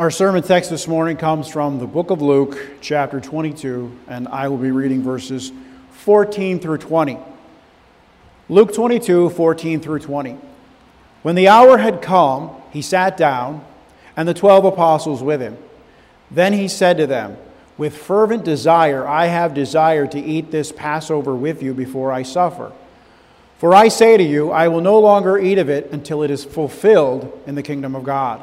Our sermon text this morning comes from the book of Luke, chapter 22, and I will be reading verses 14 through 20. Luke 22, 14 through 20. When the hour had come, he sat down, and the twelve apostles with him. Then he said to them, With fervent desire I have desired to eat this Passover with you before I suffer. For I say to you, I will no longer eat of it until it is fulfilled in the kingdom of God.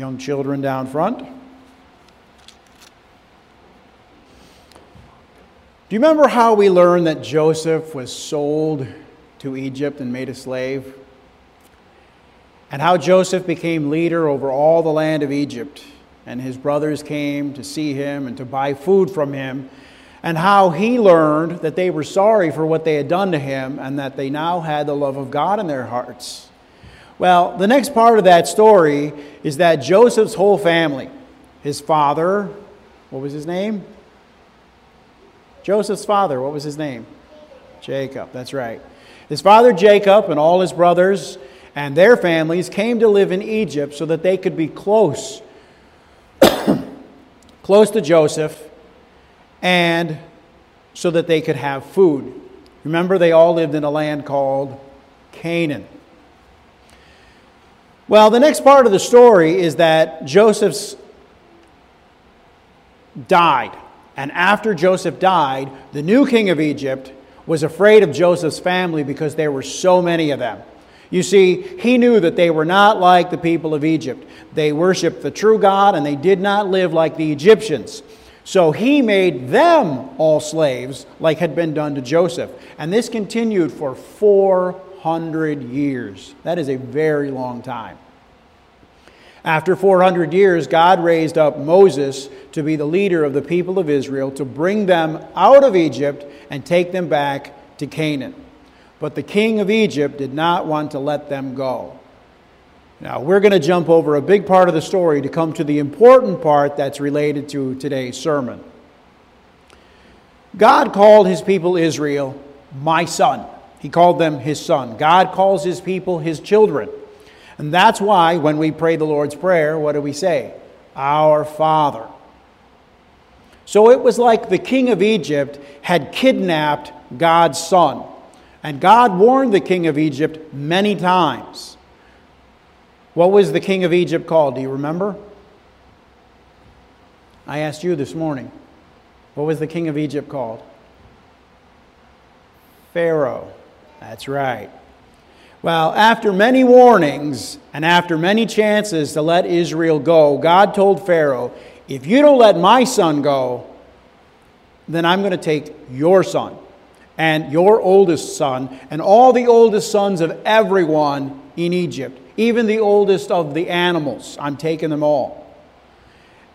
young children down front. Do you remember how we learned that Joseph was sold to Egypt and made a slave? And how Joseph became leader over all the land of Egypt, and his brothers came to see him and to buy food from him, and how he learned that they were sorry for what they had done to him and that they now had the love of God in their hearts. Well, the next part of that story is that Joseph's whole family, his father, what was his name? Joseph's father, what was his name? Jacob, that's right. His father Jacob and all his brothers and their families came to live in Egypt so that they could be close, close to Joseph, and so that they could have food. Remember, they all lived in a land called Canaan. Well, the next part of the story is that Joseph's died. And after Joseph died, the new king of Egypt was afraid of Joseph's family because there were so many of them. You see, he knew that they were not like the people of Egypt. They worshiped the true God and they did not live like the Egyptians. So he made them all slaves, like had been done to Joseph. And this continued for 400 years. That is a very long time. After 400 years, God raised up Moses to be the leader of the people of Israel to bring them out of Egypt and take them back to Canaan. But the king of Egypt did not want to let them go. Now, we're going to jump over a big part of the story to come to the important part that's related to today's sermon. God called his people Israel my son. He called them his son. God calls his people his children. And that's why when we pray the Lord's Prayer, what do we say? Our Father. So it was like the king of Egypt had kidnapped God's son. And God warned the king of Egypt many times. What was the king of Egypt called? Do you remember? I asked you this morning. What was the king of Egypt called? Pharaoh. That's right. Well, after many warnings and after many chances to let Israel go, God told Pharaoh, If you don't let my son go, then I'm going to take your son and your oldest son and all the oldest sons of everyone in Egypt, even the oldest of the animals. I'm taking them all.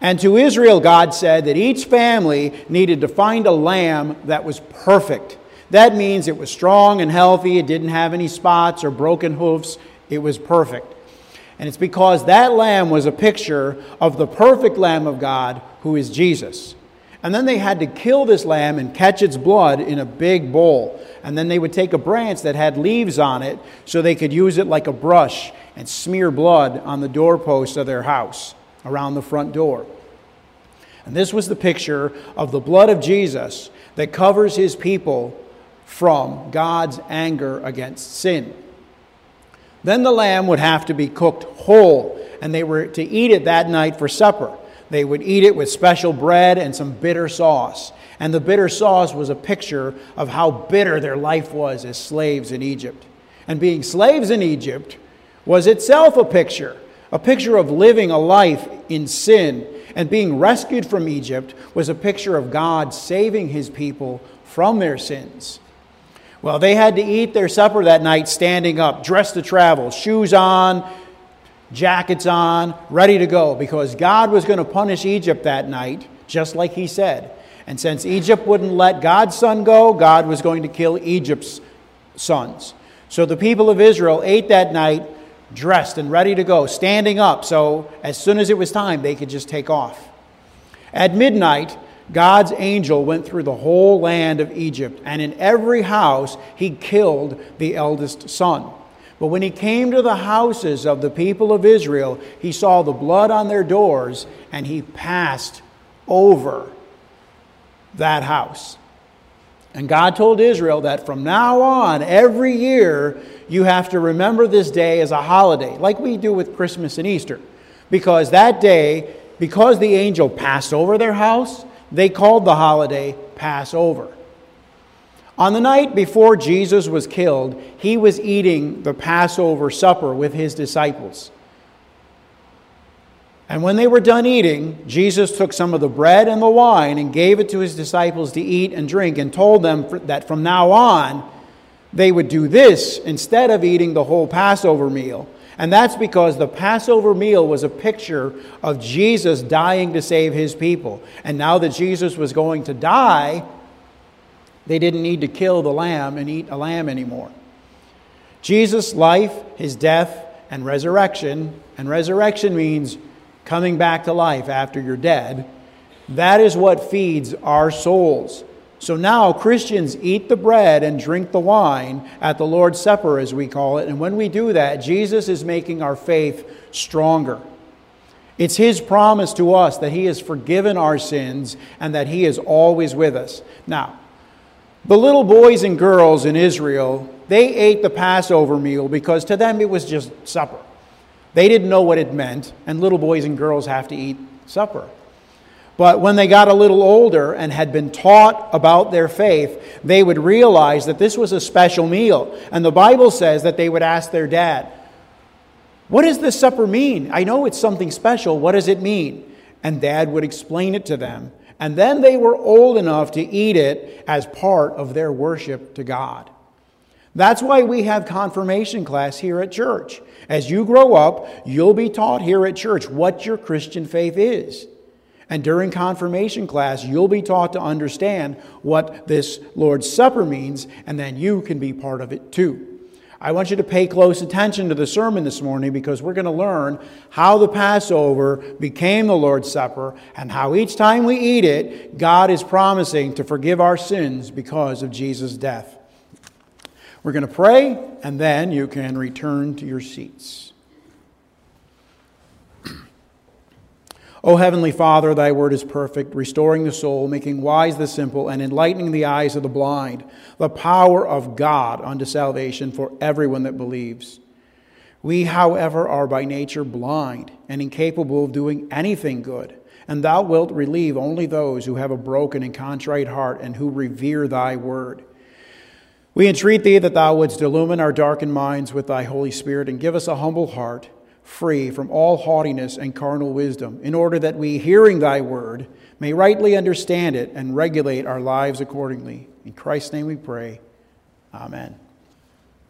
And to Israel, God said that each family needed to find a lamb that was perfect that means it was strong and healthy, it didn't have any spots or broken hoofs, it was perfect. And it's because that lamb was a picture of the perfect Lamb of God, who is Jesus. And then they had to kill this lamb and catch its blood in a big bowl. And then they would take a branch that had leaves on it so they could use it like a brush and smear blood on the doorpost of their house around the front door. And this was the picture of the blood of Jesus that covers his people from God's anger against sin. Then the lamb would have to be cooked whole, and they were to eat it that night for supper. They would eat it with special bread and some bitter sauce. And the bitter sauce was a picture of how bitter their life was as slaves in Egypt. And being slaves in Egypt was itself a picture, a picture of living a life in sin. And being rescued from Egypt was a picture of God saving his people from their sins. Well, they had to eat their supper that night standing up, dressed to travel, shoes on, jackets on, ready to go, because God was going to punish Egypt that night, just like he said. And since Egypt wouldn't let God's son go, God was going to kill Egypt's sons. So the people of Israel ate that night, dressed and ready to go, standing up, so as soon as it was time, they could just take off. At midnight, God's angel went through the whole land of Egypt, and in every house he killed the eldest son. But when he came to the houses of the people of Israel, he saw the blood on their doors, and he passed over that house. And God told Israel that from now on, every year, you have to remember this day as a holiday, like we do with Christmas and Easter. Because that day, because the angel passed over their house, they called the holiday Passover. On the night before Jesus was killed, he was eating the Passover supper with his disciples. And when they were done eating, Jesus took some of the bread and the wine and gave it to his disciples to eat and drink, and told them that from now on they would do this instead of eating the whole Passover meal. And that's because the Passover meal was a picture of Jesus dying to save his people. And now that Jesus was going to die, they didn't need to kill the lamb and eat a lamb anymore. Jesus' life, his death, and resurrection, and resurrection means coming back to life after you're dead, that is what feeds our souls. So now Christians eat the bread and drink the wine at the Lord's Supper, as we call it. And when we do that, Jesus is making our faith stronger. It's His promise to us that He has forgiven our sins and that He is always with us. Now, the little boys and girls in Israel, they ate the Passover meal because to them it was just supper. They didn't know what it meant, and little boys and girls have to eat supper. But when they got a little older and had been taught about their faith, they would realize that this was a special meal. And the Bible says that they would ask their dad, What does this supper mean? I know it's something special. What does it mean? And dad would explain it to them. And then they were old enough to eat it as part of their worship to God. That's why we have confirmation class here at church. As you grow up, you'll be taught here at church what your Christian faith is. And during confirmation class, you'll be taught to understand what this Lord's Supper means, and then you can be part of it too. I want you to pay close attention to the sermon this morning because we're going to learn how the Passover became the Lord's Supper and how each time we eat it, God is promising to forgive our sins because of Jesus' death. We're going to pray, and then you can return to your seats. O Heavenly Father, thy word is perfect, restoring the soul, making wise the simple, and enlightening the eyes of the blind, the power of God unto salvation for everyone that believes. We, however, are by nature blind and incapable of doing anything good, and thou wilt relieve only those who have a broken and contrite heart and who revere thy word. We entreat thee that thou wouldst illumine our darkened minds with thy Holy Spirit and give us a humble heart free from all haughtiness and carnal wisdom, in order that we, hearing thy word, may rightly understand it and regulate our lives accordingly. In Christ's name we pray. Amen.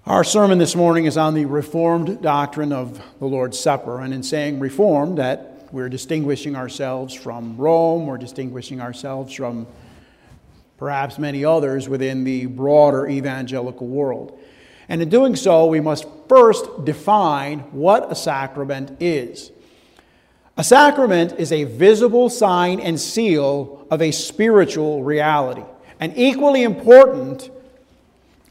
Our sermon this morning is on the Reformed doctrine of the Lord's Supper. And in saying Reformed, that we're distinguishing ourselves from Rome, we're distinguishing ourselves from perhaps many others within the broader evangelical world. And in doing so, we must first define what a sacrament is. A sacrament is a visible sign and seal of a spiritual reality. And equally important,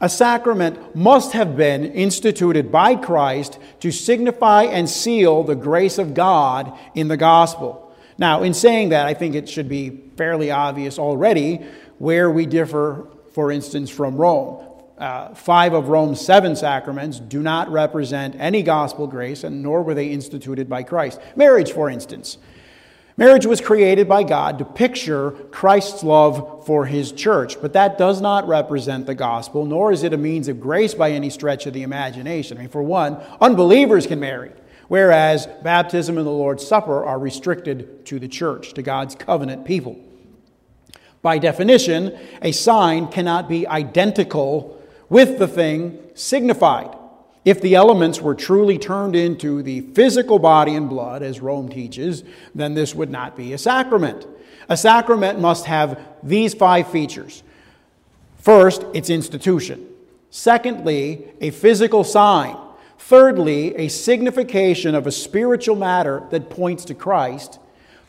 a sacrament must have been instituted by Christ to signify and seal the grace of God in the gospel. Now, in saying that, I think it should be fairly obvious already where we differ, for instance, from Rome uh, five of Rome's seven sacraments do not represent any gospel grace, and nor were they instituted by Christ. Marriage, for instance. Marriage was created by God to picture Christ's love for his church, but that does not represent the gospel, nor is it a means of grace by any stretch of the imagination. I mean, for one, unbelievers can marry, whereas baptism and the Lord's Supper are restricted to the church, to God's covenant people. By definition, a sign cannot be identical with the thing signified. If the elements were truly turned into the physical body and blood, as Rome teaches, then this would not be a sacrament. A sacrament must have these five features. First, its institution. Secondly, a physical sign. Thirdly, a signification of a spiritual matter that points to Christ.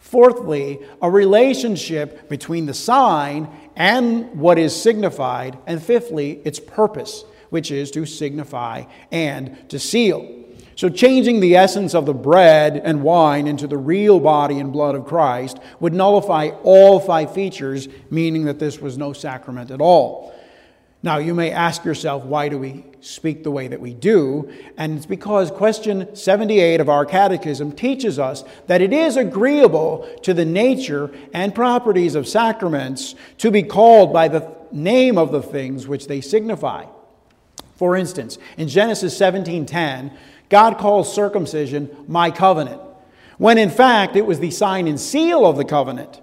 Fourthly, a relationship between the sign and what is signified. And fifthly, its purpose which is to signify and to seal. So, changing the essence of the bread and wine into the real body and blood of Christ would nullify all five features, meaning that this was no sacrament at all. Now, you may ask yourself, why do we speak the way that we do? And it's because question 78 of our catechism teaches us that it is agreeable to the nature and properties of sacraments to be called by the name of the things which they signify. For instance, in Genesis 17:10, God calls circumcision my covenant, when in fact it was the sign and seal of the covenant.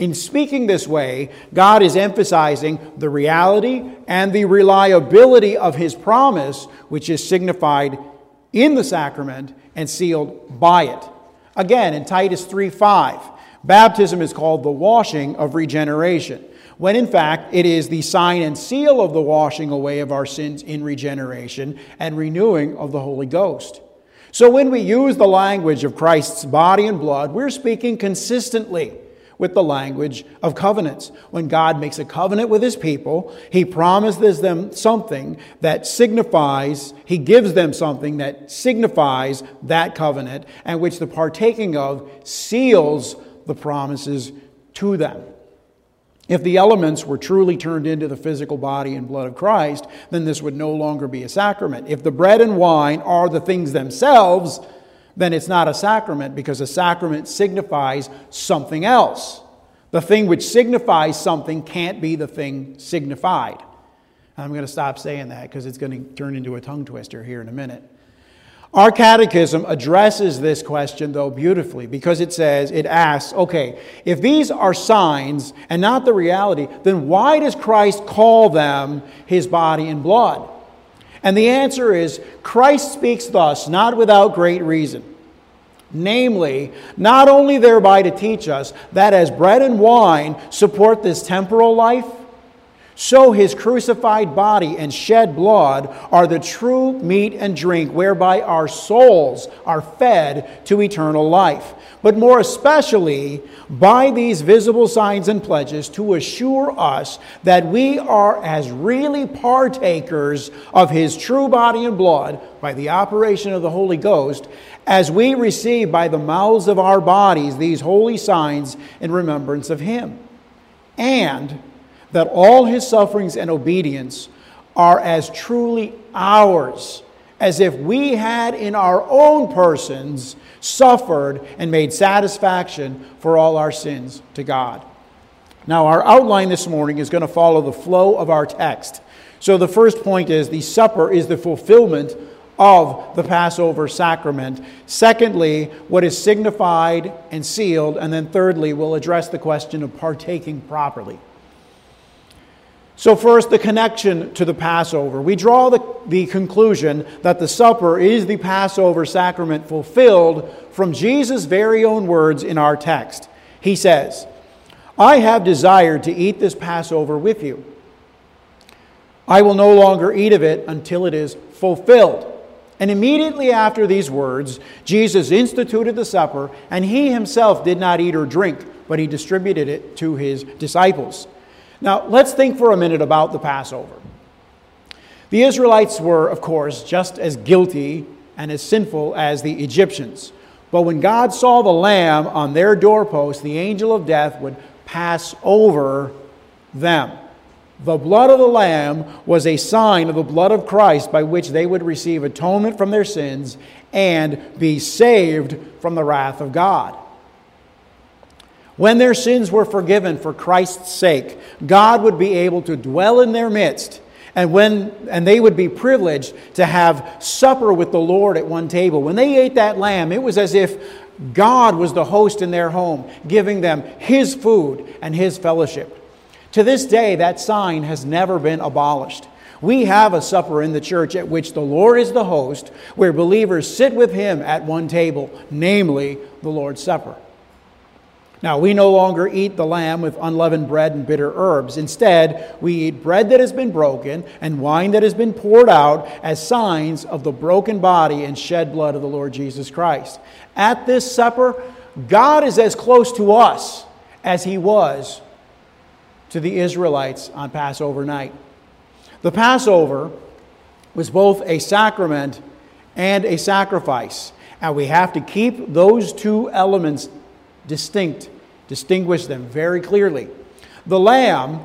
In speaking this way, God is emphasizing the reality and the reliability of his promise, which is signified in the sacrament and sealed by it. Again, in Titus 3:5, baptism is called the washing of regeneration when in fact it is the sign and seal of the washing away of our sins in regeneration and renewing of the Holy Ghost. So when we use the language of Christ's body and blood, we're speaking consistently with the language of covenants. When God makes a covenant with his people, he promises them something that signifies, he gives them something that signifies that covenant, and which the partaking of seals the promises to them. If the elements were truly turned into the physical body and blood of Christ, then this would no longer be a sacrament. If the bread and wine are the things themselves, then it's not a sacrament because a sacrament signifies something else. The thing which signifies something can't be the thing signified. I'm going to stop saying that because it's going to turn into a tongue twister here in a minute. Our catechism addresses this question, though, beautifully because it says, it asks, okay, if these are signs and not the reality, then why does Christ call them his body and blood? And the answer is Christ speaks thus, not without great reason. Namely, not only thereby to teach us that as bread and wine support this temporal life, so his crucified body and shed blood are the true meat and drink whereby our souls are fed to eternal life. But more especially by these visible signs and pledges to assure us that we are as really partakers of his true body and blood by the operation of the Holy Ghost as we receive by the mouths of our bodies these holy signs in remembrance of him. And that all his sufferings and obedience are as truly ours as if we had in our own persons suffered and made satisfaction for all our sins to God. Now, our outline this morning is going to follow the flow of our text. So, the first point is the supper is the fulfillment of the Passover sacrament. Secondly, what is signified and sealed. And then, thirdly, we'll address the question of partaking properly. So, first, the connection to the Passover. We draw the, the conclusion that the supper is the Passover sacrament fulfilled from Jesus' very own words in our text. He says, I have desired to eat this Passover with you. I will no longer eat of it until it is fulfilled. And immediately after these words, Jesus instituted the supper, and he himself did not eat or drink, but he distributed it to his disciples. Now, let's think for a minute about the Passover. The Israelites were, of course, just as guilty and as sinful as the Egyptians. But when God saw the lamb on their doorpost, the angel of death would pass over them. The blood of the lamb was a sign of the blood of Christ by which they would receive atonement from their sins and be saved from the wrath of God. When their sins were forgiven for Christ's sake, God would be able to dwell in their midst. And, when, and they would be privileged to have supper with the Lord at one table. When they ate that lamb, it was as if God was the host in their home, giving them His food and His fellowship. To this day, that sign has never been abolished. We have a supper in the church at which the Lord is the host, where believers sit with him at one table, namely the Lord's Supper. Now, we no longer eat the lamb with unleavened bread and bitter herbs. Instead, we eat bread that has been broken and wine that has been poured out as signs of the broken body and shed blood of the Lord Jesus Christ. At this supper, God is as close to us as he was to the Israelites on Passover night. The Passover was both a sacrament and a sacrifice. And we have to keep those two elements distinct, distinguish them very clearly. The lamb,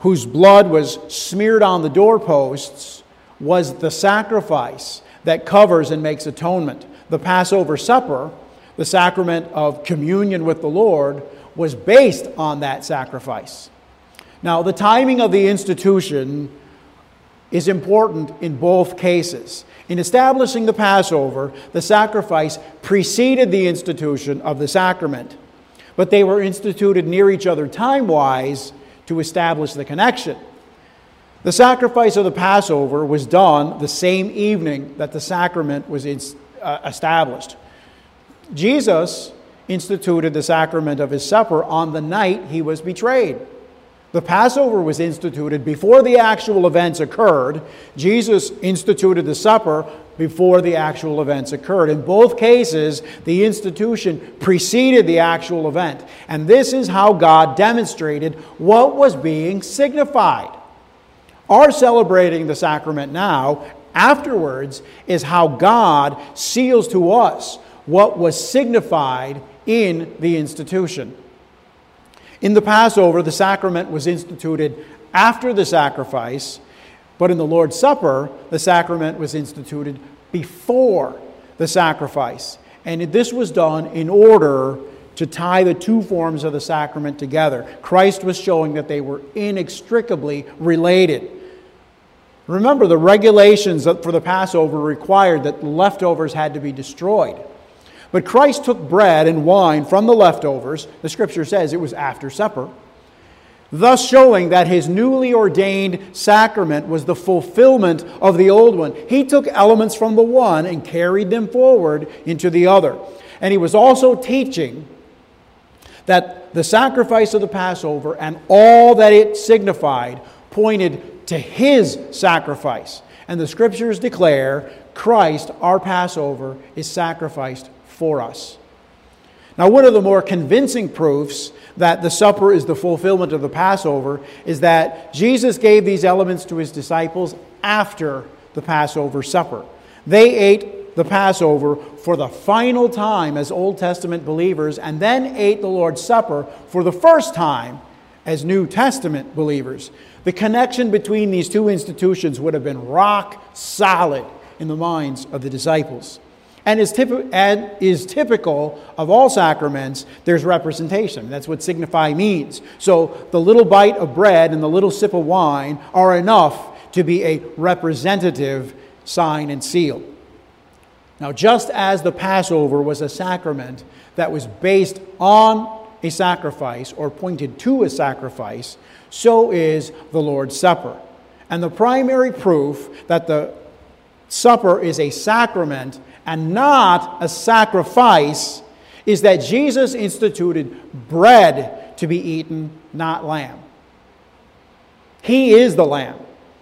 whose blood was smeared on the doorposts, was the sacrifice that covers and makes atonement. The Passover supper, the sacrament of communion with the Lord, was based on that sacrifice. Now, the timing of the institution is important in both cases. In establishing the Passover, the sacrifice preceded the institution of the sacrament, but they were instituted near each other time wise to establish the connection. The sacrifice of the Passover was done the same evening that the sacrament was uh, established. Jesus instituted the sacrament of his supper on the night he was betrayed. The Passover was instituted before the actual events occurred. Jesus instituted the supper before the actual events occurred. In both cases, the institution preceded the actual event. And this is how God demonstrated what was being signified. Our celebrating the sacrament now, afterwards, is how God seals to us what was signified in the institution. In the Passover, the sacrament was instituted after the sacrifice, but in the Lord's Supper, the sacrament was instituted before the sacrifice. And this was done in order to tie the two forms of the sacrament together. Christ was showing that they were inextricably related. Remember, the regulations for the Passover required that leftovers had to be destroyed. But Christ took bread and wine from the leftovers. The scripture says it was after supper, thus showing that his newly ordained sacrament was the fulfillment of the old one. He took elements from the one and carried them forward into the other. And he was also teaching that the sacrifice of the Passover and all that it signified pointed to his sacrifice. And the scriptures declare Christ, our Passover, is sacrificed for us. Now, one of the more convincing proofs that the supper is the fulfillment of the Passover is that Jesus gave these elements to his disciples after the Passover supper. They ate the Passover for the final time as Old Testament believers and then ate the Lord's Supper for the first time as New Testament believers. The connection between these two institutions would have been rock solid in the minds of the disciples and is, typ- and is typical of all sacraments, there's representation. That's what signify means. So the little bite of bread and the little sip of wine are enough to be a representative sign and seal. Now, just as the Passover was a sacrament that was based on a sacrifice or pointed to a sacrifice, so is the Lord's Supper. And the primary proof that the supper is a sacrament and not a sacrifice is that Jesus instituted bread to be eaten, not lamb. He is the lamb.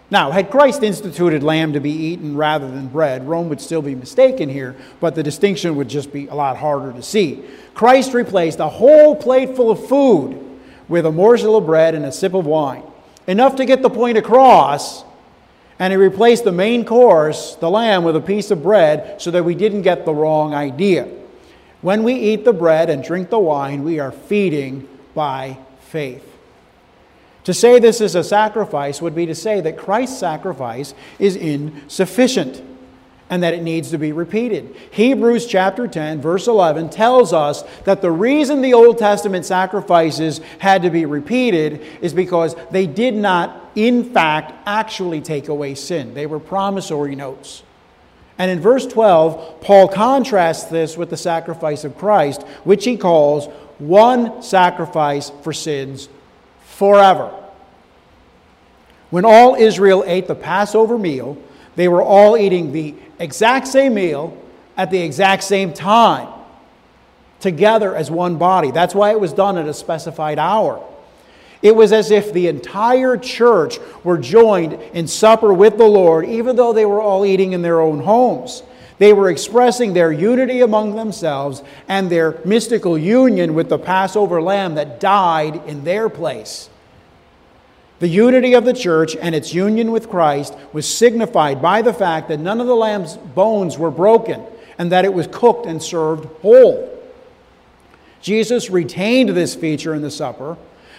Now, had Christ instituted lamb to be eaten rather than bread, Rome would still be mistaken here, but the distinction would just be a lot harder to see. Christ replaced a whole plate full of food with a morsel of bread and a sip of wine. Enough to get the point across and he replaced the main course, the lamb, with a piece of bread so that we didn't get the wrong idea. When we eat the bread and drink the wine, we are feeding by faith. To say this is a sacrifice would be to say that Christ's sacrifice is insufficient and that it needs to be repeated. Hebrews chapter 10, verse 11 tells us that the reason the Old Testament sacrifices had to be repeated is because they did not, in fact, actually take away sin. They were promissory notes. And in verse 12, Paul contrasts this with the sacrifice of Christ, which he calls one sacrifice for sins forever. When all Israel ate the Passover meal, they were all eating the exact same meal at the exact same time, together as one body. That's why it was done at a specified hour. It was as if the entire church were joined in supper with the Lord, even though they were all eating in their own homes. They were expressing their unity among themselves and their mystical union with the Passover lamb that died in their place. The unity of the church and its union with Christ was signified by the fact that none of the lamb's bones were broken and that it was cooked and served whole. Jesus retained this feature in the supper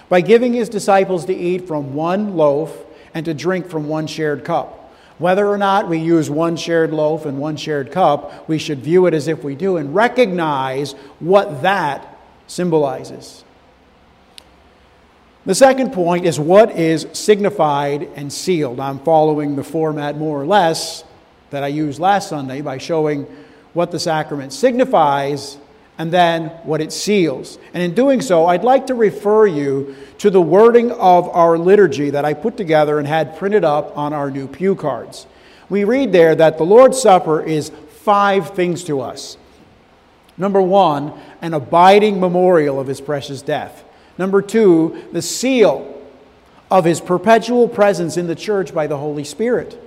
by giving his disciples to eat from one loaf and to drink from one shared cup. Whether or not we use one shared loaf and one shared cup, we should view it as if we do and recognize what that symbolizes. The second point is what is signified and sealed. I'm following the format more or less that I used last Sunday by showing what the sacrament signifies and then what it seals. And in doing so, I'd like to refer you to the wording of our liturgy that I put together and had printed up on our new pew cards. We read there that the Lord's Supper is five things to us. Number one, an abiding memorial of his precious death. Number two, the seal of his perpetual presence in the church by the Holy Spirit.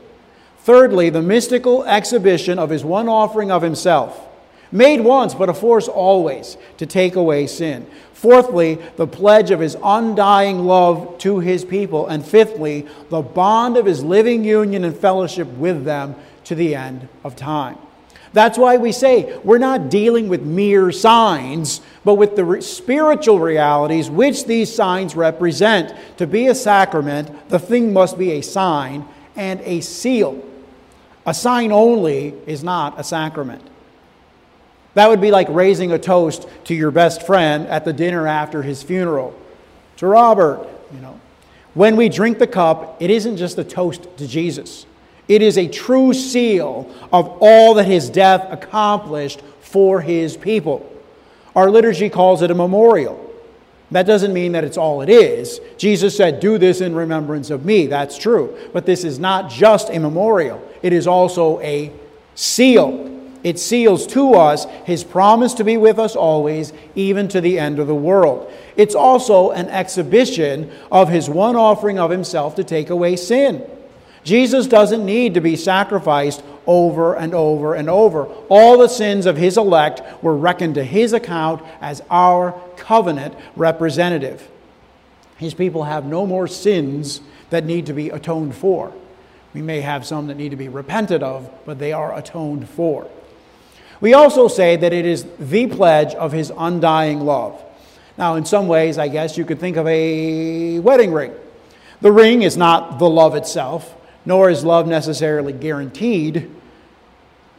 Thirdly, the mystical exhibition of his one offering of himself, made once, but a force always to take away sin. Fourthly, the pledge of his undying love to his people. And fifthly, the bond of his living union and fellowship with them to the end of time. That's why we say we're not dealing with mere signs, but with the re- spiritual realities which these signs represent. To be a sacrament, the thing must be a sign and a seal. A sign only is not a sacrament. That would be like raising a toast to your best friend at the dinner after his funeral. To Robert, you know. When we drink the cup, it isn't just a toast to Jesus. It is a true seal of all that his death accomplished for his people. Our liturgy calls it a memorial. That doesn't mean that it's all it is. Jesus said, Do this in remembrance of me. That's true. But this is not just a memorial, it is also a seal. It seals to us his promise to be with us always, even to the end of the world. It's also an exhibition of his one offering of himself to take away sin. Jesus doesn't need to be sacrificed over and over and over. All the sins of his elect were reckoned to his account as our covenant representative. His people have no more sins that need to be atoned for. We may have some that need to be repented of, but they are atoned for. We also say that it is the pledge of his undying love. Now, in some ways, I guess you could think of a wedding ring. The ring is not the love itself, nor is love necessarily guaranteed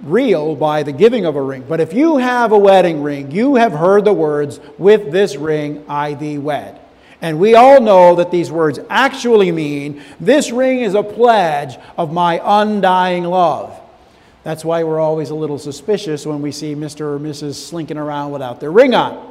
real by the giving of a ring. But if you have a wedding ring, you have heard the words, With this ring I thee wed. And we all know that these words actually mean, This ring is a pledge of my undying love. That's why we're always a little suspicious when we see Mr. or Mrs. slinking around without their ring on.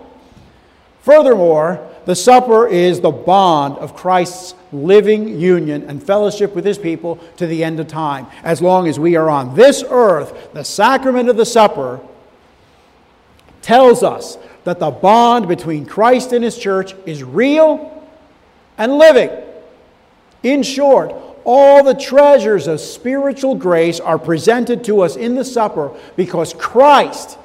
Furthermore, the supper is the bond of Christ's living union and fellowship with his people to the end of time. As long as we are on this earth, the sacrament of the supper tells us that the bond between Christ and his church is real and living. In short, all the treasures of spiritual grace are presented to us in the supper because Christ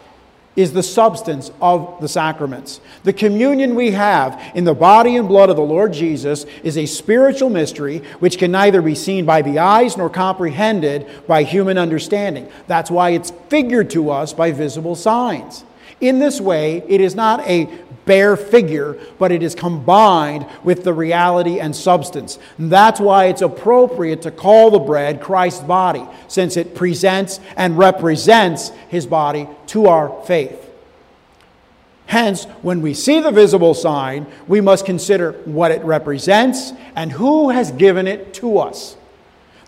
is the substance of the sacraments. The communion we have in the body and blood of the Lord Jesus is a spiritual mystery which can neither be seen by the eyes nor comprehended by human understanding. That's why it's figured to us by visible signs. In this way, it is not a bare figure, but it is combined with the reality and substance. And that's why it's appropriate to call the bread Christ's body, since it presents and represents his body to our faith. Hence, when we see the visible sign, we must consider what it represents and who has given it to us.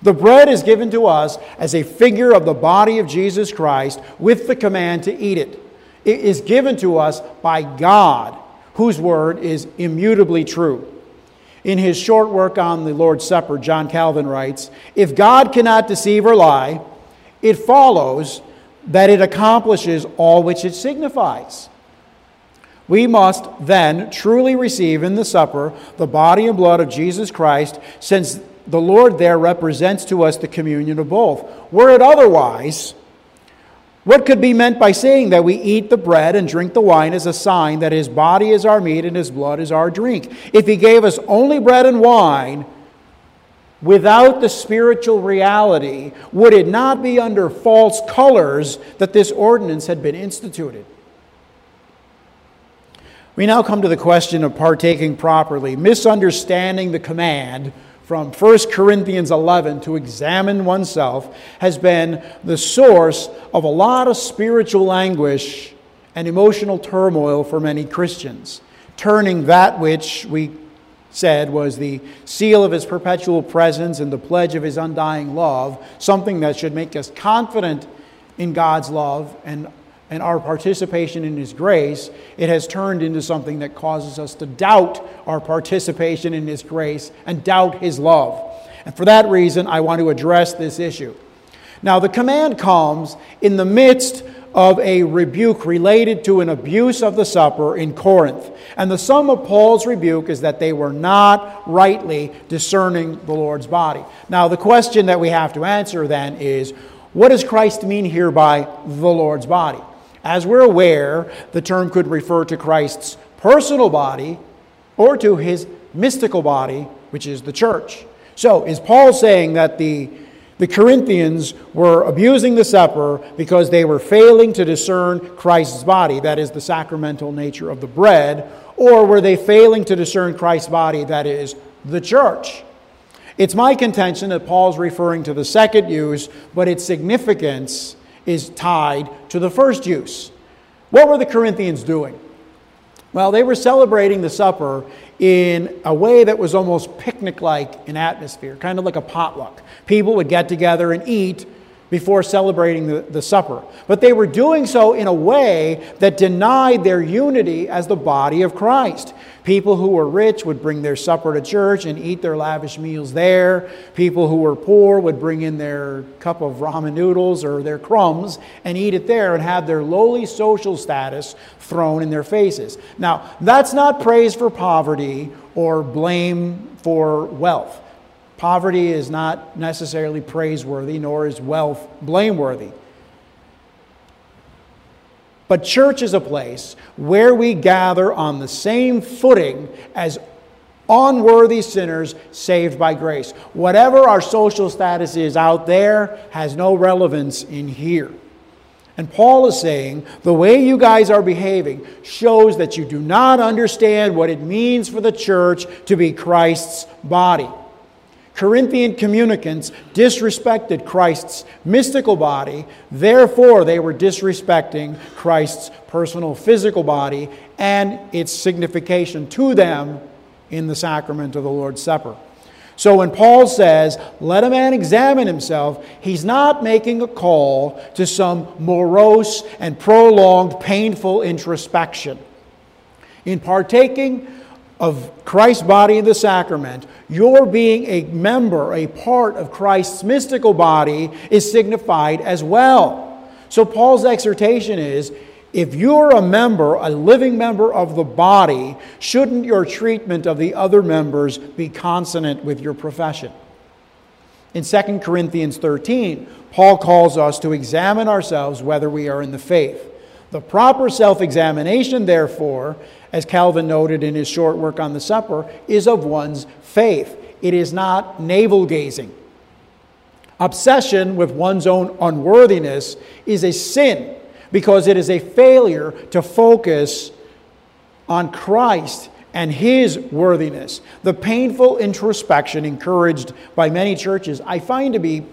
The bread is given to us as a figure of the body of Jesus Christ with the command to eat it. It is given to us by God, whose word is immutably true. In his short work on the Lord's Supper, John Calvin writes If God cannot deceive or lie, it follows that it accomplishes all which it signifies. We must then truly receive in the supper the body and blood of Jesus Christ, since the Lord there represents to us the communion of both. Were it otherwise, what could be meant by saying that we eat the bread and drink the wine as a sign that his body is our meat and his blood is our drink? If he gave us only bread and wine, without the spiritual reality, would it not be under false colors that this ordinance had been instituted? We now come to the question of partaking properly, misunderstanding the command from 1 Corinthians 11 to examine oneself has been the source of a lot of spiritual anguish and emotional turmoil for many Christians, turning that which we said was the seal of his perpetual presence and the pledge of his undying love, something that should make us confident in God's love and and our participation in His grace, it has turned into something that causes us to doubt our participation in His grace and doubt His love. And for that reason, I want to address this issue. Now, the command comes in the midst of a rebuke related to an abuse of the supper in Corinth. And the sum of Paul's rebuke is that they were not rightly discerning the Lord's body. Now, the question that we have to answer then is what does Christ mean here by the Lord's body? As we're aware, the term could refer to Christ's personal body or to his mystical body, which is the church. So, is Paul saying that the, the Corinthians were abusing the supper because they were failing to discern Christ's body, that is, the sacramental nature of the bread, or were they failing to discern Christ's body, that is, the church? It's my contention that Paul's referring to the second use, but its significance is tied to the first use. What were the Corinthians doing? Well, they were celebrating the supper in a way that was almost picnic like in atmosphere, kind of like a potluck. People would get together and eat before celebrating the, the supper. But they were doing so in a way that denied their unity as the body of Christ. People who were rich would bring their supper to church and eat their lavish meals there. People who were poor would bring in their cup of ramen noodles or their crumbs and eat it there and have their lowly social status thrown in their faces. Now, that's not praise for poverty or blame for wealth. Poverty is not necessarily praiseworthy, nor is wealth blameworthy. But church is a place where we gather on the same footing as unworthy sinners saved by grace. Whatever our social status is out there has no relevance in here. And Paul is saying the way you guys are behaving shows that you do not understand what it means for the church to be Christ's body. Corinthian communicants disrespected Christ's mystical body, therefore, they were disrespecting Christ's personal physical body and its signification to them in the sacrament of the Lord's Supper. So when Paul says, let a man examine himself, he's not making a call to some morose and prolonged painful introspection. In partaking of Christ's body in the sacrament, your being a member, a part of Christ's mystical body, is signified as well. So, Paul's exhortation is if you're a member, a living member of the body, shouldn't your treatment of the other members be consonant with your profession? In 2 Corinthians 13, Paul calls us to examine ourselves whether we are in the faith. The proper self examination, therefore, as Calvin noted in his short work on the supper, is of one's faith. It is not navel gazing. Obsession with one's own unworthiness is a sin because it is a failure to focus on Christ and his worthiness. The painful introspection encouraged by many churches I find to be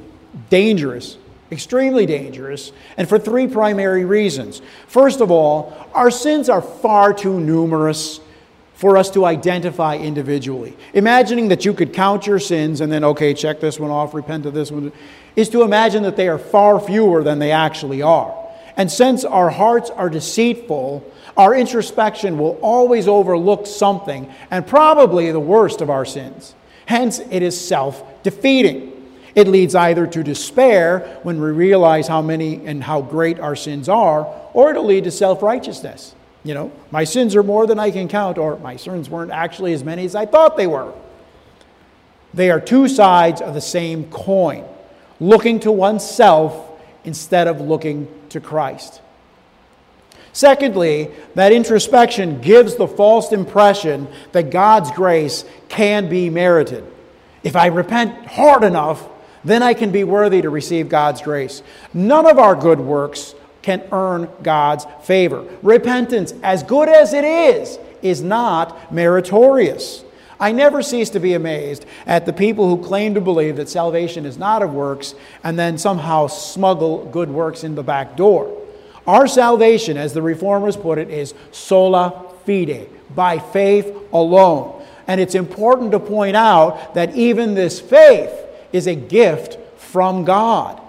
dangerous extremely dangerous, and for three primary reasons. First of all, our sins are far too numerous for us to identify individually. Imagining that you could count your sins and then, okay, check this one off, repent of this one, is to imagine that they are far fewer than they actually are. And since our hearts are deceitful, our introspection will always overlook something, and probably the worst of our sins. Hence, it is self defeating. It leads either to despair when we realize how many and how great our sins are, or it'll lead to self righteousness. You know, my sins are more than I can count, or my sins weren't actually as many as I thought they were. They are two sides of the same coin, looking to oneself instead of looking to Christ. Secondly, that introspection gives the false impression that God's grace can be merited. If I repent hard enough, then I can be worthy to receive God's grace. None of our good works can earn God's favor. Repentance, as good as it is, is not meritorious. I never cease to be amazed at the people who claim to believe that salvation is not of works and then somehow smuggle good works in the back door. Our salvation, as the reformers put it, is sola fide, by faith alone. And it's important to point out that even this faith is a gift from God.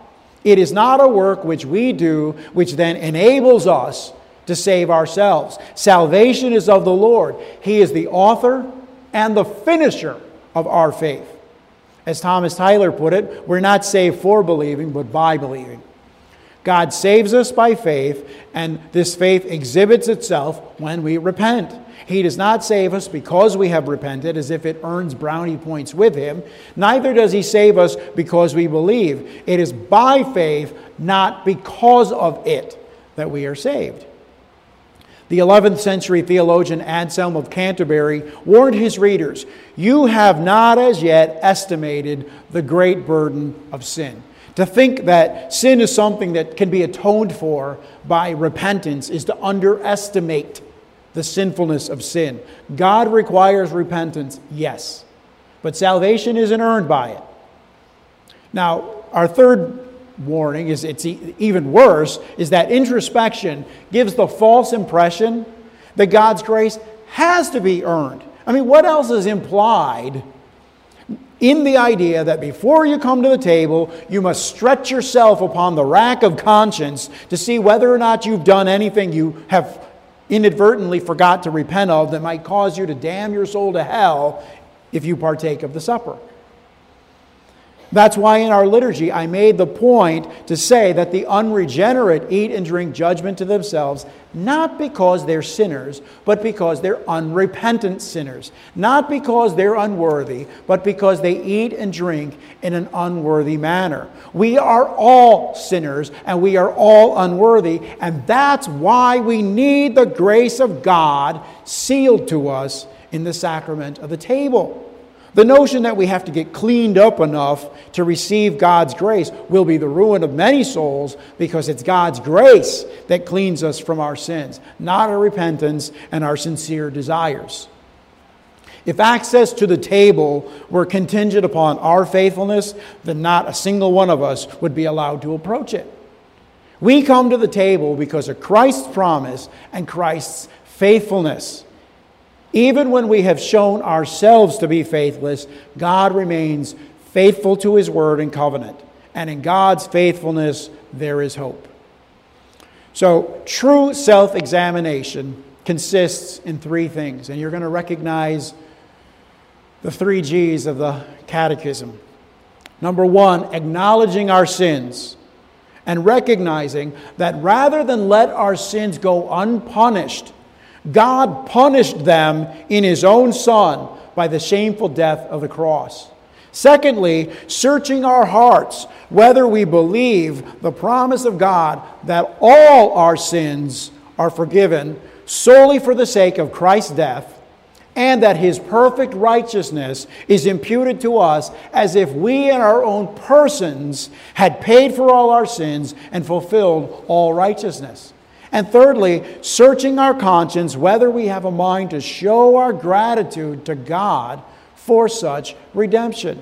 It is not a work which we do, which then enables us to save ourselves. Salvation is of the Lord. He is the author and the finisher of our faith. As Thomas Tyler put it, we're not saved for believing, but by believing. God saves us by faith, and this faith exhibits itself when we repent. He does not save us because we have repented, as if it earns brownie points with Him. Neither does He save us because we believe. It is by faith, not because of it, that we are saved. The 11th century theologian Anselm of Canterbury warned his readers You have not as yet estimated the great burden of sin. To think that sin is something that can be atoned for by repentance is to underestimate the sinfulness of sin. God requires repentance, yes, but salvation isn't earned by it. Now, our third warning is it's even worse is that introspection gives the false impression that God's grace has to be earned. I mean, what else is implied in the idea that before you come to the table, you must stretch yourself upon the rack of conscience to see whether or not you've done anything you have inadvertently forgot to repent of that might cause you to damn your soul to hell if you partake of the supper. That's why in our liturgy I made the point to say that the unregenerate eat and drink judgment to themselves, not because they're sinners, but because they're unrepentant sinners. Not because they're unworthy, but because they eat and drink in an unworthy manner. We are all sinners and we are all unworthy, and that's why we need the grace of God sealed to us in the sacrament of the table. The notion that we have to get cleaned up enough to receive God's grace will be the ruin of many souls because it's God's grace that cleans us from our sins, not our repentance and our sincere desires. If access to the table were contingent upon our faithfulness, then not a single one of us would be allowed to approach it. We come to the table because of Christ's promise and Christ's faithfulness. Even when we have shown ourselves to be faithless, God remains faithful to his word and covenant. And in God's faithfulness, there is hope. So, true self examination consists in three things, and you're going to recognize the three G's of the Catechism. Number one, acknowledging our sins and recognizing that rather than let our sins go unpunished, God punished them in his own Son by the shameful death of the cross. Secondly, searching our hearts whether we believe the promise of God that all our sins are forgiven solely for the sake of Christ's death, and that his perfect righteousness is imputed to us as if we in our own persons had paid for all our sins and fulfilled all righteousness. And thirdly, searching our conscience whether we have a mind to show our gratitude to God for such redemption.